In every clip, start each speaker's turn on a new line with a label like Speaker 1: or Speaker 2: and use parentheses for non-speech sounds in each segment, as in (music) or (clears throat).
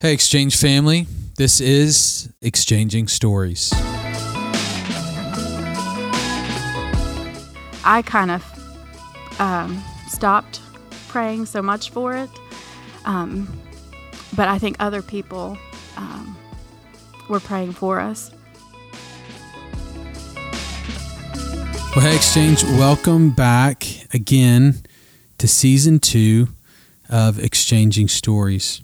Speaker 1: Hey, Exchange family. This is Exchanging Stories.
Speaker 2: I kind of um, stopped praying so much for it. Um, but I think other people um, were praying for us.
Speaker 1: Well, hey, Exchange, welcome back again to season two of Exchanging Stories.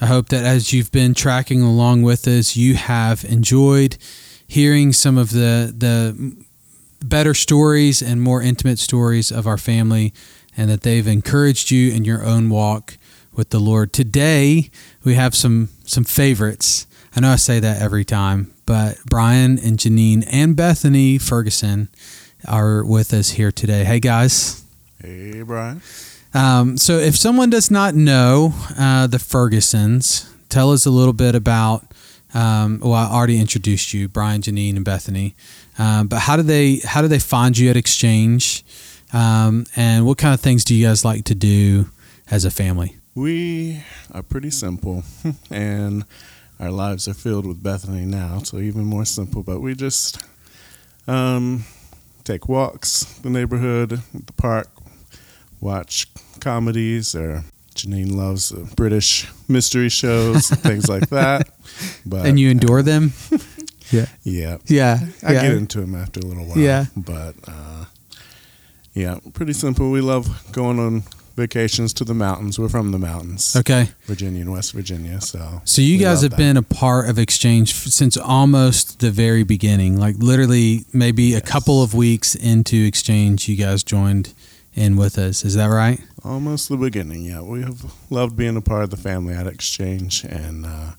Speaker 1: I hope that as you've been tracking along with us, you have enjoyed hearing some of the the better stories and more intimate stories of our family, and that they've encouraged you in your own walk with the Lord. Today, we have some some favorites. I know I say that every time, but Brian and Janine and Bethany Ferguson are with us here today. Hey guys.
Speaker 3: Hey Brian.
Speaker 1: Um, so, if someone does not know uh, the Fergusons, tell us a little bit about. Um, well, I already introduced you, Brian, Janine, and Bethany. Um, but how do they how do they find you at Exchange? Um, and what kind of things do you guys like to do as a family?
Speaker 3: We are pretty simple, (laughs) and our lives are filled with Bethany now, so even more simple. But we just um, take walks, the neighborhood, the park, watch comedies or Janine loves uh, British mystery shows, things like that. (laughs) But
Speaker 1: and you endure them? (laughs)
Speaker 3: yeah, yeah,
Speaker 1: yeah.
Speaker 3: I
Speaker 1: yeah.
Speaker 3: get into them after a little while.
Speaker 1: Yeah,
Speaker 3: but uh, yeah, pretty simple. We love going on vacations to the mountains. We're from the mountains.
Speaker 1: Okay.
Speaker 3: Virginia and West Virginia. So
Speaker 1: So you guys have that. been a part of Exchange since almost the very beginning. Like literally maybe yes. a couple of weeks into Exchange you guys joined in with us. Is that right?
Speaker 3: Almost the beginning, yeah. We have loved being a part of the family at Exchange and uh,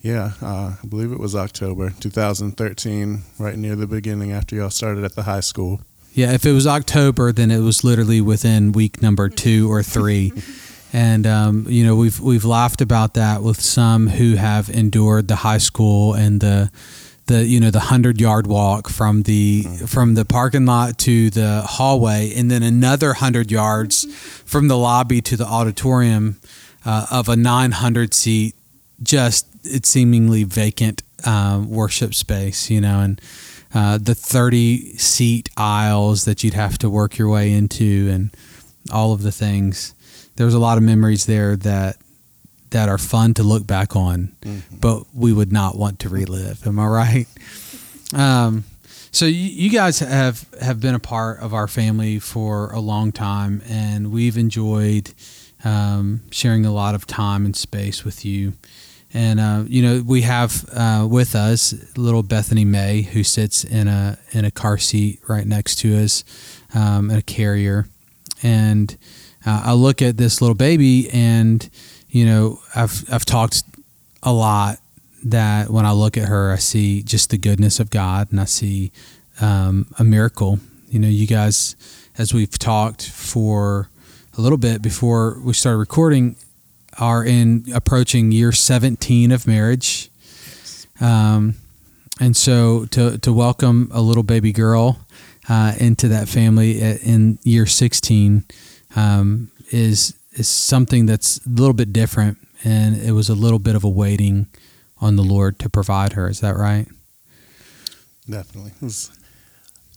Speaker 3: yeah, uh, I believe it was October 2013, right near the beginning after y'all started at the high school.
Speaker 1: Yeah, if it was October, then it was literally within week number two or three. (laughs) and um, you know we've we've laughed about that with some who have endured the high school and the the you know the hundred yard walk from the mm-hmm. from the parking lot to the hallway, and then another hundred yards from the lobby to the auditorium uh, of a nine hundred seat, just it seemingly vacant uh, worship space. You know, and uh, the 30 seat aisles that you'd have to work your way into and all of the things. There's a lot of memories there that that are fun to look back on, mm-hmm. but we would not want to relive. Am I right? Um, so you, you, guys have have been a part of our family for a long time, and we've enjoyed um, sharing a lot of time and space with you. And uh, you know, we have uh, with us little Bethany May, who sits in a in a car seat right next to us, um, in a carrier. And uh, I look at this little baby, and you know, I've I've talked a lot that when I look at her, I see just the goodness of God, and I see um, a miracle. You know, you guys, as we've talked for a little bit before we started recording, are in approaching year 17 of marriage. Um, and so to, to welcome a little baby girl uh, into that family in year 16 um, is is something that's a little bit different, and it was a little bit of a waiting on the Lord to provide her. Is that right?
Speaker 3: Definitely, it was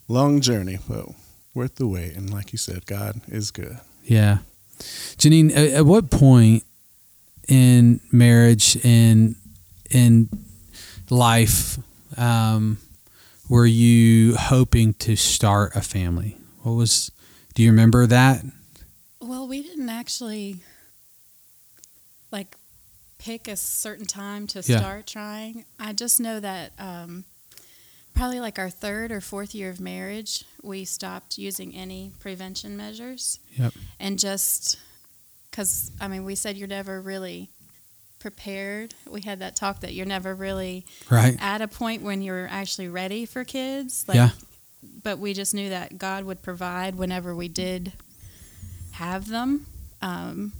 Speaker 3: a long journey, but worth the wait. And like you said, God is good.
Speaker 1: Yeah, Janine, at, at what point in marriage and in life um, were you hoping to start a family? What was? Do you remember that?
Speaker 2: Well, we didn't actually like pick a certain time to yeah. start trying. I just know that um, probably like our third or fourth year of marriage, we stopped using any prevention measures.
Speaker 1: Yep.
Speaker 2: And just because I mean, we said you're never really prepared. We had that talk that you're never really
Speaker 1: right
Speaker 2: at a point when you're actually ready for kids.
Speaker 1: Like, yeah.
Speaker 2: But we just knew that God would provide whenever we did have them. Um,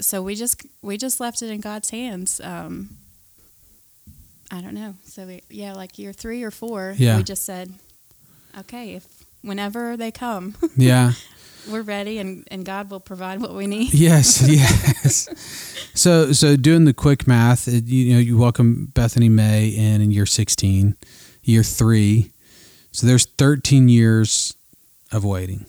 Speaker 2: so we just we just left it in God's hands. Um, I don't know. So we, yeah, like year three or four,
Speaker 1: yeah.
Speaker 2: we just said, okay, if whenever they come. (laughs)
Speaker 1: yeah.
Speaker 2: we're ready, and, and God will provide what we need.
Speaker 1: Yes, (laughs) yes. so so doing the quick math, it, you know, you welcome Bethany May in in year sixteen, year three. So there's thirteen years of waiting.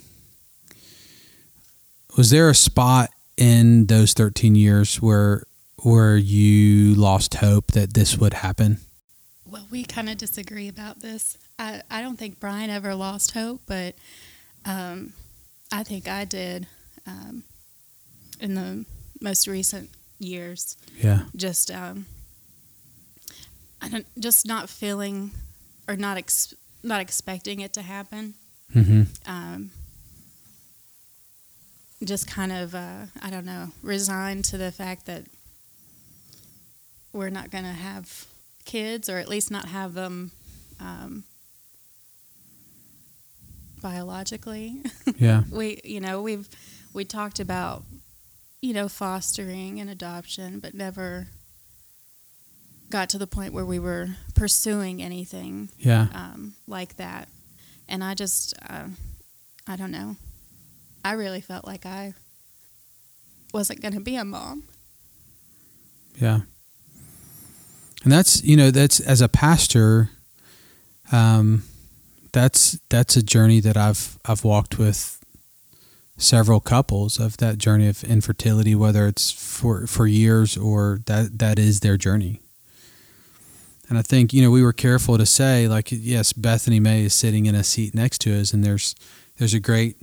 Speaker 1: Was there a spot in those thirteen years where where you lost hope that this would happen?
Speaker 2: Well, we kind of disagree about this. I, I don't think Brian ever lost hope, but um, I think I did um, in the most recent years.
Speaker 1: Yeah.
Speaker 2: Just um, I don't just not feeling or not ex- not expecting it to happen.
Speaker 1: Mm-hmm.
Speaker 2: Um, just kind of uh, I don't know resigned to the fact that we're not going to have kids, or at least not have them um, biologically. (laughs)
Speaker 1: Yeah.
Speaker 2: we, you know, we've we talked about, you know, fostering and adoption, but never got to the point where we were pursuing anything
Speaker 1: Yeah.
Speaker 2: um, like that. And I just, uh, I don't know. I really felt like I wasn't going to be a mom.
Speaker 1: Yeah. And that's you know that's as a pastor, um, that's that's a journey that I've I've walked with several couples of that journey of infertility, whether it's for for years or that that is their journey. And I think you know we were careful to say like yes, Bethany May is sitting in a seat next to us, and there's there's a great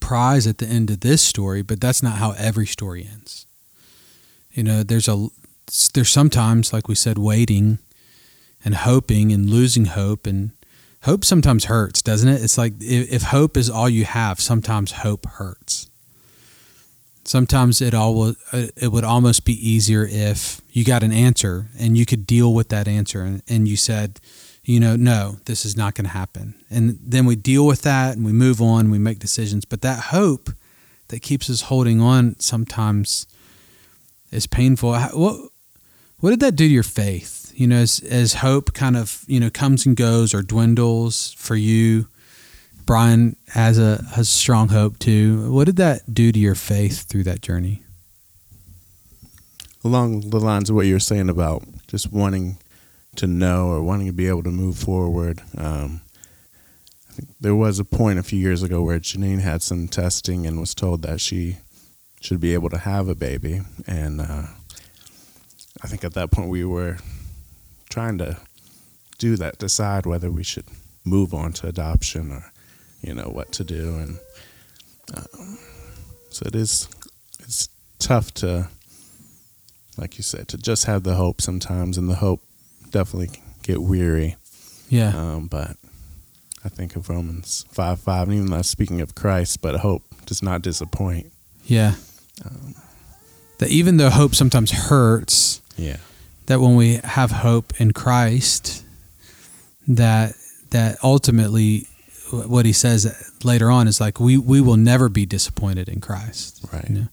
Speaker 1: prize at the end of this story, but that's not how every story ends. You know, there's a there's sometimes, like we said, waiting and hoping and losing hope. And hope sometimes hurts, doesn't it? It's like if, hope is all you have, sometimes hope hurts. Sometimes it all it would almost be easier if you got an answer and you could deal with that answer and, and you said, you know, no, this is not going to happen. And then we deal with that and we move on, we make decisions. But that hope that keeps us holding on sometimes is painful. What what did that do to your faith? You know, as as hope kind of you know comes and goes or dwindles for you. Brian has a has strong hope too. What did that do to your faith through that journey?
Speaker 3: Along the lines of what you were saying about just wanting to know or wanting to be able to move forward. Um, I think there was a point a few years ago where Janine had some testing and was told that she should be able to have a baby, and uh, I think at that point we were trying to do that, decide whether we should move on to adoption or, you know, what to do, and um, so it is. It's tough to, like you said, to just have the hope sometimes, and the hope definitely get weary.
Speaker 1: Yeah.
Speaker 3: Um, but I think of Romans five five, and even though speaking of Christ, but hope does not disappoint.
Speaker 1: Yeah. Um, that even though hope sometimes hurts,
Speaker 3: yeah,
Speaker 1: that when we have hope in Christ, that that ultimately what he says later on is like we we will never be disappointed in Christ,
Speaker 3: right?
Speaker 1: You know?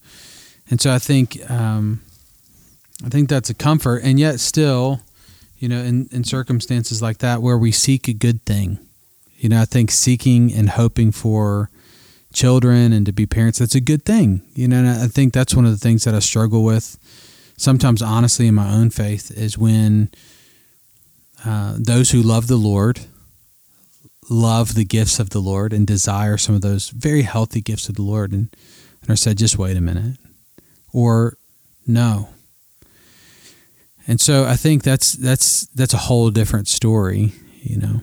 Speaker 1: And so I think um, I think that's a comfort, and yet still, you know, in in circumstances like that where we seek a good thing, you know, I think seeking and hoping for children and to be parents that's a good thing. You know and i think that's one of the things that i struggle with sometimes honestly in my own faith is when uh, those who love the lord love the gifts of the lord and desire some of those very healthy gifts of the lord and, and are said just wait a minute. Or no and so i think that's that's that's a whole different story you know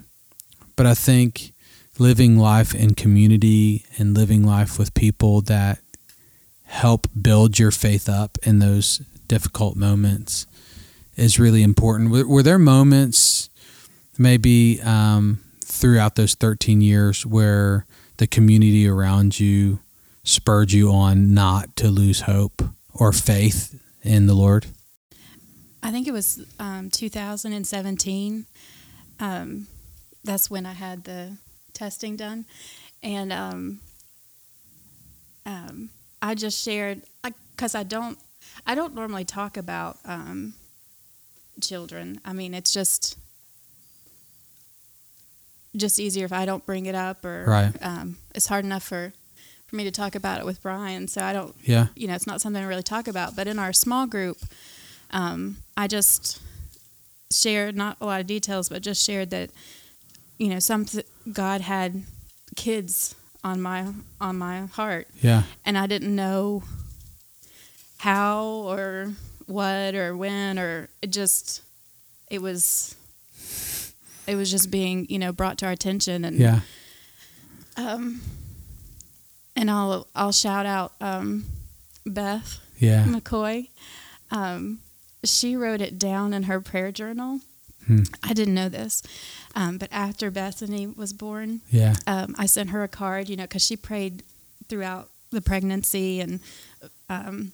Speaker 1: but i think living life in community and living life with people that help build your faith up in those difficult moments is really important. Were, were there moments, maybe um, throughout those 13 years, where the community around you spurred you on not to lose hope or faith in the Lord?
Speaker 2: I think it was um, 2017. Um, that's when I had the testing done, and um, um, I just shared because I, I, don't I don't normally talk about um, children. I mean, it's just just easier if I don't bring it up, or
Speaker 1: right.
Speaker 2: um, it's hard enough for for me to talk about it with Brian. So I don't,
Speaker 1: Yeah.
Speaker 2: you know, it's not something I really talk about. But in our small group, um, I just shared not a lot of details, but just shared that, you know, some God had kids on my on my heart,
Speaker 1: Yeah.
Speaker 2: and I didn't know how or what or when or it just it was it was just being you know brought to our attention and
Speaker 1: Yeah.
Speaker 2: um and I'll I'll shout out um Beth
Speaker 1: Yeah.
Speaker 2: McCoy um she wrote it down in her prayer journal
Speaker 1: Hmm.
Speaker 2: I didn't know this um, but after Bethany was born
Speaker 1: Yeah.
Speaker 2: um, I sent her a card, you know, because she prayed throughout the pregnancy, and um,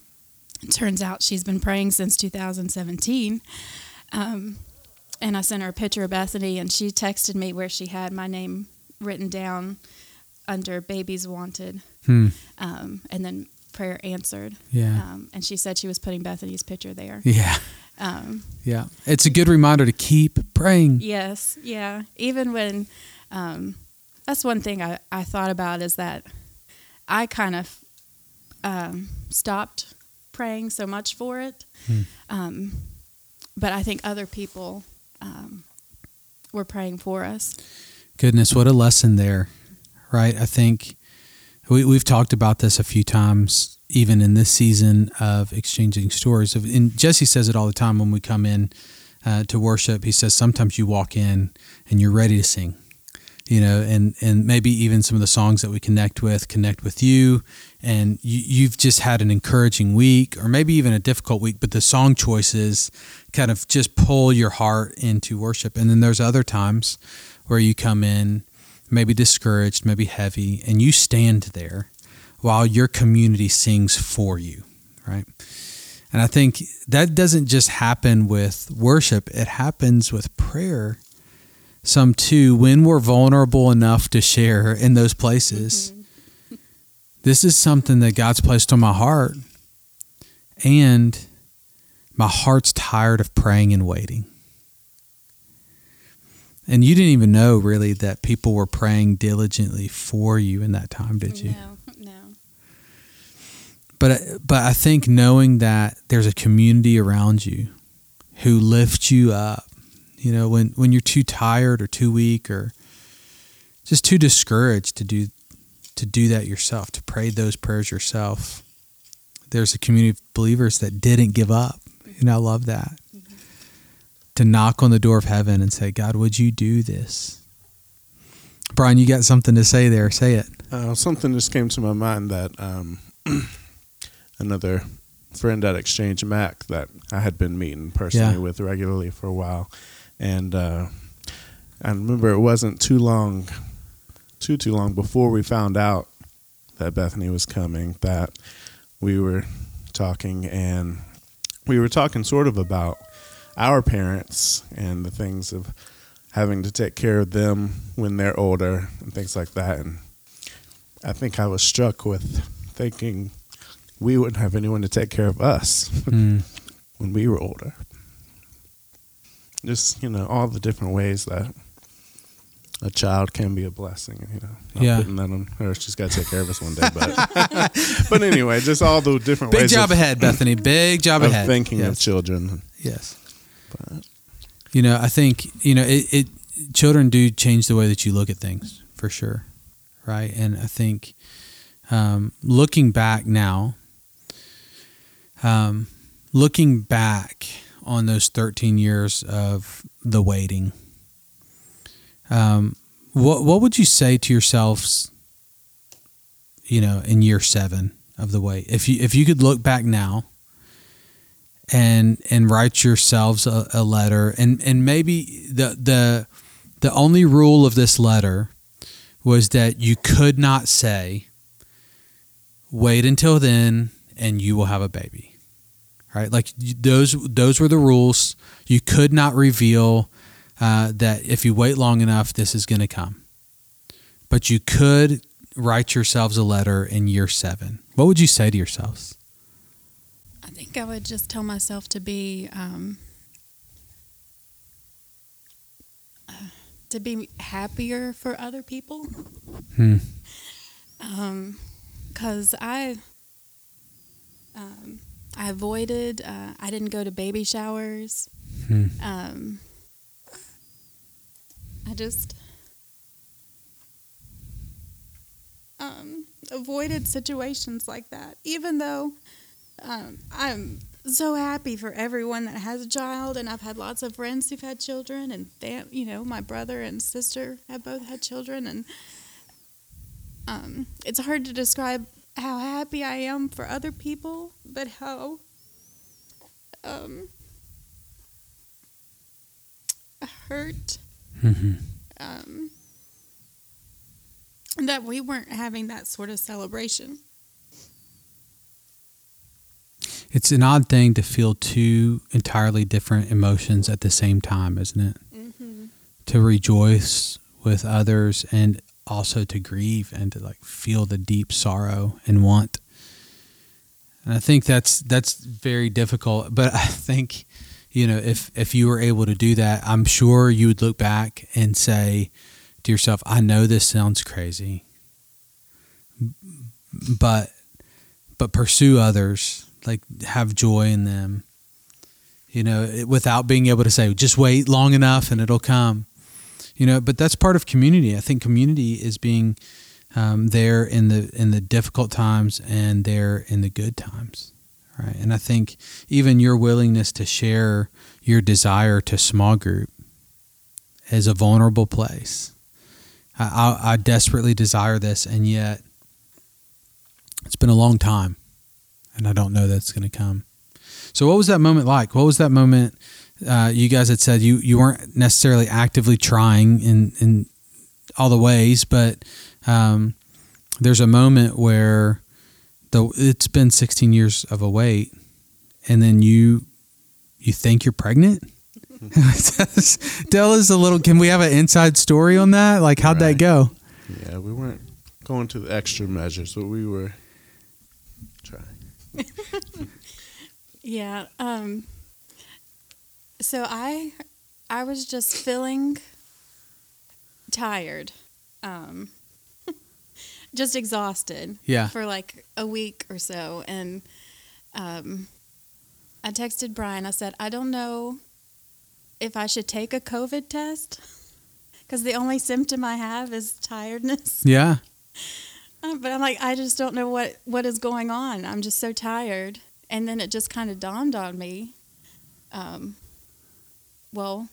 Speaker 2: turns out she's been praying since 2017. Um, and I sent her a picture of Bethany, and she texted me where she had my name written down under babies wanted,
Speaker 1: Hmm.
Speaker 2: um, and then prayer answered.
Speaker 1: Yeah.
Speaker 2: Um, and she said she was putting Bethany's picture there.
Speaker 1: Yeah.
Speaker 2: Um,
Speaker 1: Yeah. It's a good reminder to keep praying.
Speaker 2: Yes, yeah. Even when, um, that's one thing I, I thought about is that I kind of um, stopped praying so much for it.
Speaker 1: Hmm.
Speaker 2: Um, but I think other people um, were praying for us.
Speaker 1: Goodness, what a lesson there, right? I think we, we've talked about this a few times, even in this season of exchanging stories. And Jesse says it all the time when we come in uh, to worship. He says sometimes you walk in and you're ready to sing, you know, and and maybe even some of the songs that we connect with connect with you, and you, you've just had an encouraging week, or maybe even a difficult week, but the song choices kind of just pull your heart into worship. And then there's other times where you come in maybe discouraged, maybe heavy, and you stand there while your community sings for you, right? And I think that doesn't just happen with worship, it happens with prayer. Some too, when we're vulnerable enough to share in those places. Mm-hmm. This is something that God's placed on my heart. And my heart's tired of praying and waiting. And you didn't even know really that people were praying diligently for you in that time, did you?
Speaker 2: No, no.
Speaker 1: But but I think knowing that there's a community around you who lifts you up, you know, when when you're too tired or too weak or just too discouraged to do to do that yourself, to pray those prayers yourself. There's a community of believers that didn't give up. And I love that. To knock on the door of heaven and say, God, would you do this? Brian, you got something to say there. Say it.
Speaker 3: Uh, something just came to my mind that um, (clears throat) another friend at Exchange Mac that I had been meeting personally
Speaker 1: Yeah.
Speaker 3: with regularly for a while, and uh, I remember it wasn't too long, too too long before we found out that Bethany was coming that we were talking and we were talking sort of about our parents and the things of having to take care of them when they're older and things like that and I think I was struck with thinking we wouldn't have anyone to take care of us
Speaker 1: Mm. (laughs)
Speaker 3: when we were older. Just, you know, all the different ways that a child can be a blessing. You know, not
Speaker 1: Yeah.
Speaker 3: putting that on her. She's got to take care of us one day. But, (laughs) but anyway, just all the different
Speaker 1: Big
Speaker 3: ways
Speaker 1: job
Speaker 3: of,
Speaker 1: ahead, Bethany. Big job ahead.
Speaker 3: thinking of children.
Speaker 1: Yes.
Speaker 3: But
Speaker 1: You know, I think you know it, it. Children do change the way that you look at things for sure, right? And I think um, looking back now, um, looking back on those thirteen years of the waiting, um, what what would you say to yourselves? You know, in year seven of the wait, if you if you could look back now and and write yourselves a, a letter. And and maybe the the the only rule of this letter was that you could not say wait until then and you will have a baby. Right? Like those those were the rules. You could not reveal uh, that if you wait long enough this is going to come. But you could write yourselves a letter in year seven. What would you say to yourselves
Speaker 2: think I would just tell myself to be um, uh, to be happier for other people.
Speaker 1: Hmm.
Speaker 2: Um, because I um, I avoided. Uh, I didn't go to baby showers.
Speaker 1: Hmm.
Speaker 2: Um, I just um, avoided situations like that, even though um, I'm so happy for everyone that has a child, and I've had lots of friends who've had children, and they, you know, my brother and sister have both had children, and um, it's hard to describe how happy I am for other people, but how um, hurt
Speaker 1: hmm
Speaker 2: um, that we weren't having that sort of celebration.
Speaker 1: It's an odd thing to feel two entirely different emotions at the same time, isn't it?
Speaker 2: Mm-hmm.
Speaker 1: To rejoice with others and also to grieve and to like feel the deep sorrow and want. And I think that's that's very difficult, but I think you know if if you were able to do that, I'm sure you would look back and say to yourself, I know this sounds crazy, but but pursue others, like have joy in them. You know, it- without being able to say, just wait long enough and it'll come. You know, but that's part of community. I think community is being um, there in the in the difficult times and there in the good times, right? And I think even your willingness to share your desire to small group is a vulnerable place. I, I, I desperately desire this, and yet it's been a long time, and I don't know that's going to come. So, what was that moment like? What was that moment? Uh, you guys had said you, you weren't necessarily actively trying in in all the ways, but um, there's a moment where the it's been 16 years of a wait, and then you you think you're pregnant. (laughs) Tell us a little. Can we have an inside story on that? Like, how'd that go?
Speaker 3: Yeah, we weren't going to the extra measures, but we were trying.
Speaker 2: Yeah. Um, so I, I was just feeling tired, um, (laughs) just exhausted
Speaker 1: Yeah.
Speaker 2: for like a week or so, and um, I texted Brian. I said, I don't know if I should take a COVID test because the only symptom I have is tiredness.
Speaker 1: Yeah. (laughs)
Speaker 2: Uh, But I'm like, I just don't know what, what is going on. I'm just so tired. And then it just kind of dawned on me um, well,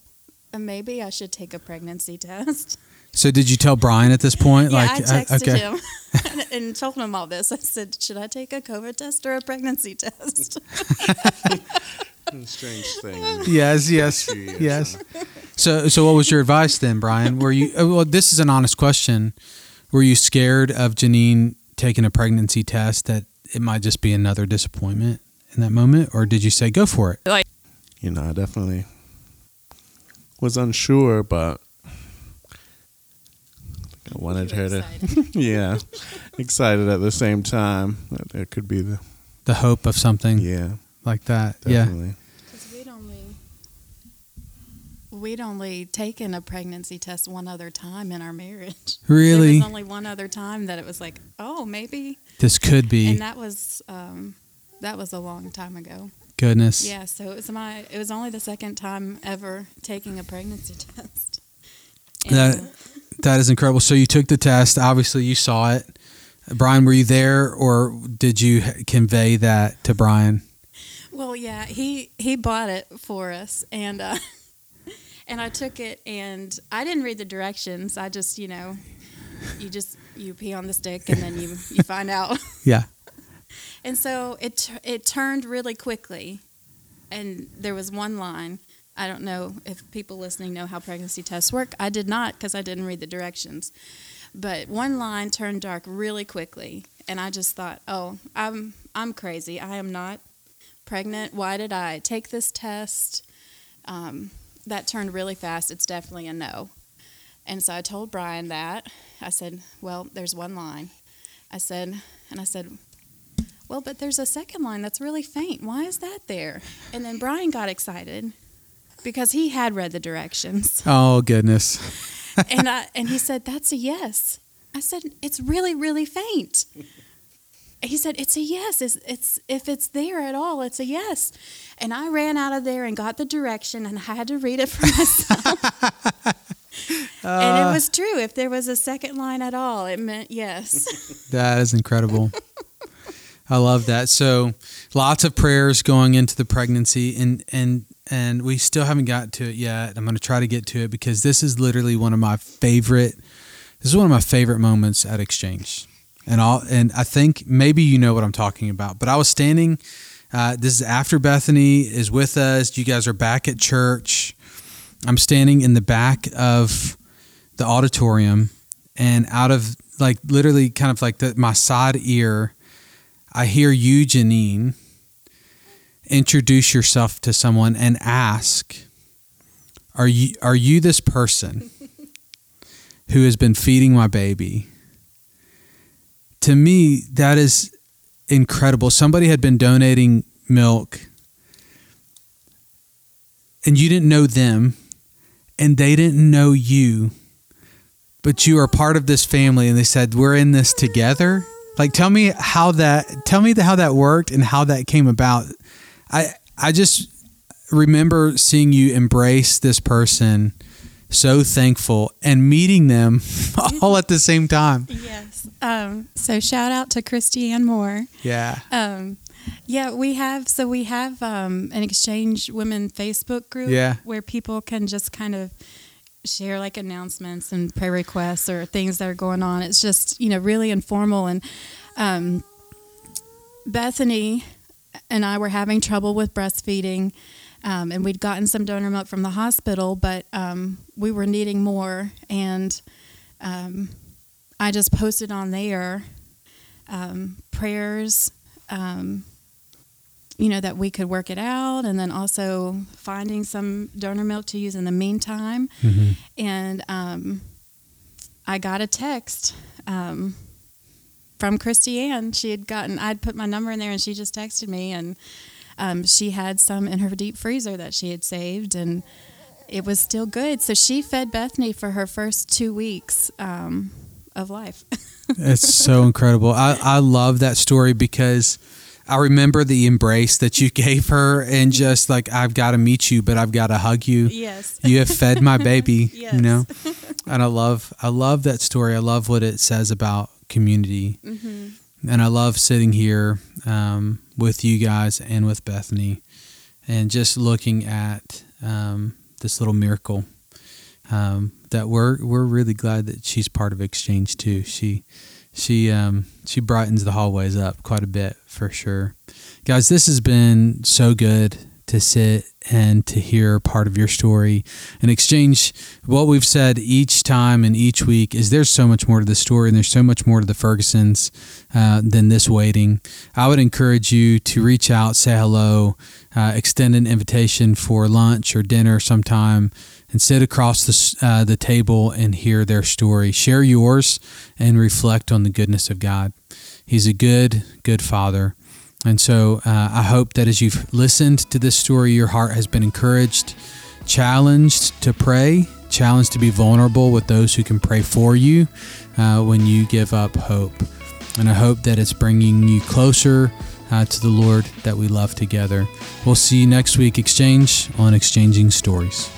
Speaker 2: uh, maybe I should take a pregnancy (laughs) test.
Speaker 1: So did you tell Brian at this point?
Speaker 2: yeah,
Speaker 1: like,
Speaker 2: I
Speaker 1: uh,
Speaker 2: texted
Speaker 1: okay.
Speaker 2: him and, (laughs) and told him all this. I said, should I take a COVID test or a pregnancy test? (laughs)
Speaker 3: Strange thing.
Speaker 1: Yes, yes, yes. So, so what was your advice then, Brian? Were you? uh, Well, this is an honest question. Were you scared of Janine taking a pregnancy test that it might just be another disappointment in that moment, or did you say go for it?
Speaker 3: Like, You know, I definitely was unsure, but I wanted her to, (laughs) yeah, excited at the same time. That it could be the,
Speaker 1: The hope of something
Speaker 3: yeah,
Speaker 1: like that. Yeah.
Speaker 3: definitely.
Speaker 2: Because we'd only we'd only taken a pregnancy test one other time in our marriage. (laughs) There
Speaker 1: Really,
Speaker 2: was only one other time that it was like, oh, maybe,
Speaker 1: this could be.
Speaker 2: and that was um, that was a long time ago.
Speaker 1: goodness.
Speaker 2: Yeah, so it was my it was only the second time ever taking a pregnancy (laughs) test. And,
Speaker 1: That- That is incredible. So you took the test. Obviously, you saw it. Brian, were you there, or did you convey that to Brian?
Speaker 2: Well, yeah, he he bought it for us, and uh, (laughs) and I took it, and I didn't read the directions. I just, you know, you just you pee on the stick, and then you you find out. (laughs)
Speaker 1: Yeah.
Speaker 2: And so it it turned really quickly, and there was one line. I don't know if people listening know how pregnancy tests work. I did not because I didn't read the directions. But one line turned dark really quickly, and I just thought, "Oh, I'm I'm crazy. I am not pregnant. Why did I take this test?" Um, that turned really fast. It's definitely a no. And so I told Brian that. I said, "Well, there's one line." I said, and I said, well, but there's a second line that's really faint. Why is that there? And then Brian got excited because he had read the directions. (laughs)
Speaker 1: Oh goodness. (laughs)
Speaker 2: and I and he said, That's a yes. I said, It's really, really faint. he said, "It's a yes. It's, it's if it's there at all, it's a yes." And I ran out of there and got the direction, and I had to read it for (laughs) myself. (laughs) uh, and it was true. If there was a second line at all, it meant yes. (laughs)
Speaker 1: That is incredible. I love that. So, lots of prayers going into the pregnancy, and and and we still haven't got to it yet. I'm going to try to get to it because this is literally one of my favorite. This is one of my favorite moments at Exchange and all and I think maybe you know what I'm talking about. But I was standing. Uh, this is after Bethany is with us. You guys are back at church. I'm standing in the back of the auditorium, and out of like literally kind of like the, my side ear, I hear you, Janine, introduce yourself to someone and ask, "Are you are you this person who has been feeding my baby?" to me, that is incredible. Somebody had been donating milk and you didn't know them and they didn't know you, but you are part of this family and they said, We're in this together. Like tell me how that tell me how that worked and how that came about. I I just remember seeing you embrace this person so thankful and meeting them (laughs) all at the same time.
Speaker 2: Yes. Um, so shout out to Christiane Moore.
Speaker 1: Yeah.
Speaker 2: Um, yeah, we have so we have um, an Exchange Women Facebook group
Speaker 1: yeah.
Speaker 2: where people can just kind of share like announcements and prayer requests or things that are going on. It's just you know really informal and um, Bethany and I were having trouble with breastfeeding um, and we'd gotten some donor milk from the hospital, but um, we were needing more. And um, I just posted on there um, prayers, um, you know, that we could work it out, and then also finding some donor milk to use in the meantime. Mm-hmm. And um, I got a text from Christiane. She had gotten, I'd put my number in there, and she just texted me and um, she had some in her deep freezer that she had saved, and it was still good. So she fed Bethany for her first two weeks um, of life. (laughs)
Speaker 1: it's so incredible. I, I love that story because I remember the embrace that you (laughs) gave her and just like, I've got to meet you, but I've got to hug you.
Speaker 2: Yes.
Speaker 1: You have fed my baby,
Speaker 2: yes. (laughs)
Speaker 1: you know? And I love, I love that story. I love what it says about community. Mm-hmm and I love sitting here um, with you guys and with Bethany, and just looking at um, this little miracle. Um, that we're we're really glad that she's part of Exchange too. She she um, she brightens the hallways up quite a bit for sure, guys. This has been so good to sit and to hear part of your story and exchange what we've said each time and each week is there's so much more to the story and there's so much more to the Fergusons uh, than this waiting. I would encourage you to reach out, say hello, uh, extend an invitation for lunch or dinner sometime and sit across the, uh, the table and hear their story. Share yours and reflect on the goodness of God. He's a good, good father. And so uh, I hope that as you've listened to this story, your heart has been encouraged, challenged to pray, challenged to be vulnerable with those who can pray for you uh, when you give up hope. And I hope that it's bringing you closer uh, to the Lord that we love together. We'll see you next week, Exchange, on Exchanging Stories.